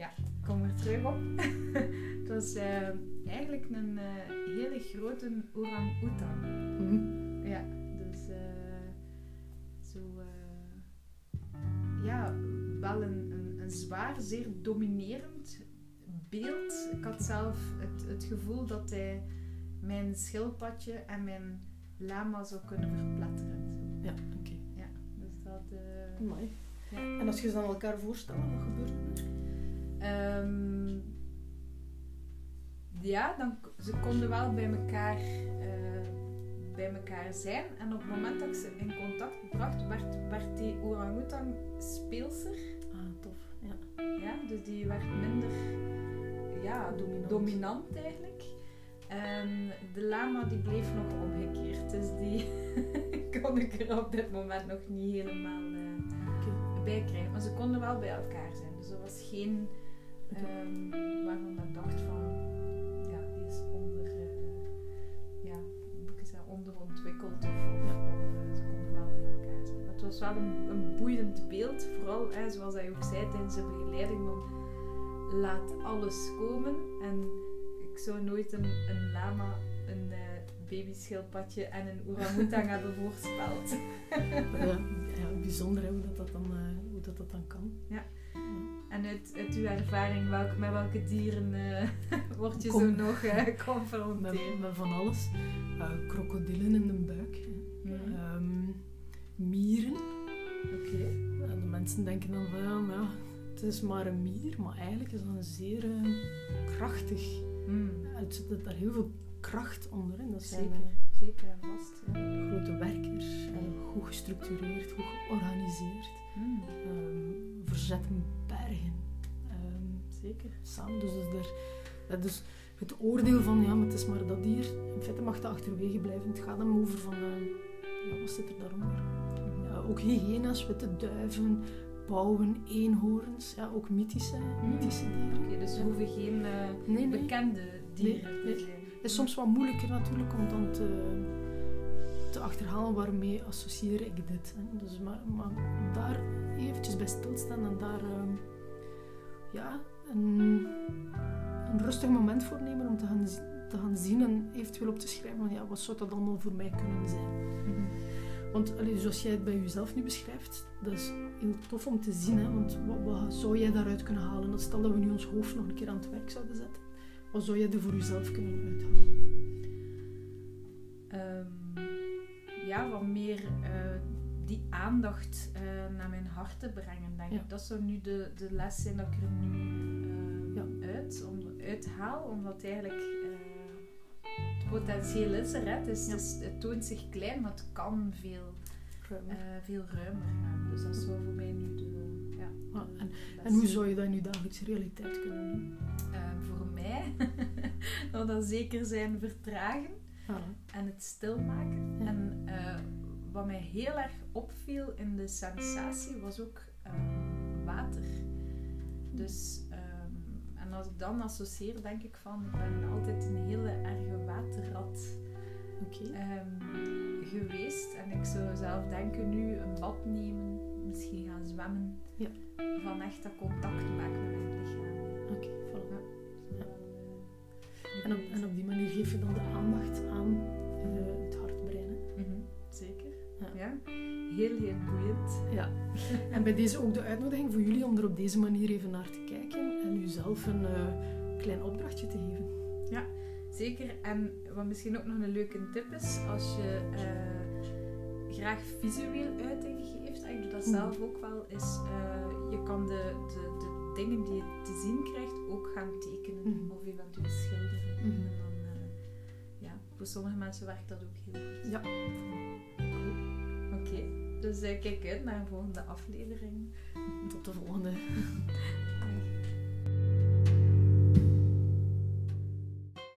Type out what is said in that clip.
ja, ik kom er terug op. het was eh, eigenlijk een eh, hele grote orang-oetan. Mhm. Ja, dus eh, zo, ja, wel een, een, zwaar, zeer dominerend beeld. Ik had zelf het, het gevoel dat hij mijn schildpadje en mijn lama zou kunnen verpletteren. Ja, oké. Ja, dus dat... Uh... Mooi. En als je ze dan elkaar voorstelt, wat gebeurt er? Ehm, ja, dan, ze konden wel bij elkaar, eh, bij elkaar zijn. En op het moment dat ik ze in contact bracht, werd, werd die orang-oetan speelser. Ah, tof. Ja. Ja, dus die werd minder ja, Dominant. dominant. eigenlijk. En de lama die bleef nog omgekeerd. Dus die kon ik er op dit moment nog niet helemaal eh, bij krijgen. Maar ze konden wel bij elkaar zijn. Dus er was geen was wel een, een boeiend beeld, vooral hè, zoals hij ook zei tijdens de begeleiding van laat alles komen en ik zou nooit een, een lama, een eh babyschildpadje en een orang-oetan hebben voorspeld. Ja, ja, bijzonder hoe, dat, dat dan, eh, hoe dat, dat dan kan. Ja. En uit, uit uw ervaring, welk, met welke dieren eh, word je Kom. zo nog Met, geconfronteerd? met van alles. Eh, krokodillen in de buik. Mieren. Oké. En de mensen denken dan van ja, het is maar een mier. Maar eigenlijk is dat een zeer eh, krachtig. Mm, Er zit daar heel veel kracht onder. in. Dat zijn Zeker, eh, zeker en vast. Ja. grote werkers. eh, goed gestructureerd, goed georganiseerd. Mm, Ehm, verzetten bergen. Ehm, zeker. samen. Dus, dus, daar, dat is het oordeel van, ja, maar het is maar dat dier. In feite mag dat achterwege blijven. Het gaat hem over van, ja, wat zit er daaronder? Ook hyena's, witte duiven, pauwen, eenhoorns. Ja, ook mythische, mythische dieren. Oké, dus we hoeven geen eh, Nee, nee. bekende dieren nee. te zijn. Het is soms wat moeilijker natuurlijk om dan te, te achterhalen waarmee associeer ik dit. Hè. Dus, maar, maar daar eventjes bij stilstaan en daar ehm, ja, een, een rustig moment voor nemen om te gaan, te gaan zien en eventueel op te schrijven van ja, wat zou dat allemaal voor mij kunnen zijn. Mhm. Want allee, zoals jij het bij jezelf nu beschrijft, dat is heel tof om te zien. Hè? Want wat, wat zou jij daaruit kunnen halen? Dat stel dat we nu ons hoofd nog een keer aan het werk zouden zetten. Wat zou jij er voor jezelf kunnen uithalen? Ehm, ja, wat meer eh, die aandacht eh, naar mijn hart te brengen, denk Ja. ik. Dat zou nu de, de les zijn dat ik er nu ehm, Ja. uit, om, uithaal, omdat eigenlijk potentieel is er. Hè. Het, is, Ja. het, is- het toont zich klein, maar het kan veel, Ruimer. eh, veel ruimer gaan. Dus dat zou voor mij nu de, ja, Ah, en, en hoe zou je dat in je dagelijkse realiteit kunnen doen? Ehm, voor mij zou dat zeker zijn vertragen. En het stilmaken. Ja. En eh, wat mij heel erg opviel in de sensatie was ook ehm, water. Dus, en als ik dan associeer, denk ik van, ik ben altijd een hele erge waterrat ehm, geweest. En ik zou zelf denken nu een bad nemen, misschien gaan zwemmen. Ja. Van echt dat contact maken met mijn lichaam. Oké, voilà. Ja. En op, en op die manier geef je dan de aandacht aan eh, het hartbrein. Mhm, Zeker. Ja. Ja. Heel, heel boeiend. Ja. En bij deze ook de uitnodiging voor jullie om er op deze manier even naar te kijken en jezelf een eh, klein opdrachtje te geven. Zeker. En wat misschien ook nog een leuke tip is, als je eh, graag visueel uiting geeft, en ik doe dat Mhm. zelf ook wel, is eh, je kan de, de, de dingen die je te zien krijgt ook gaan tekenen Mhm. of eventueel schilderen. Mhm. En dan, ja, voor sommige mensen werkt dat ook heel goed. Ja. Oké, dus eh, kijk uit naar een volgende aflevering. Tot de volgende.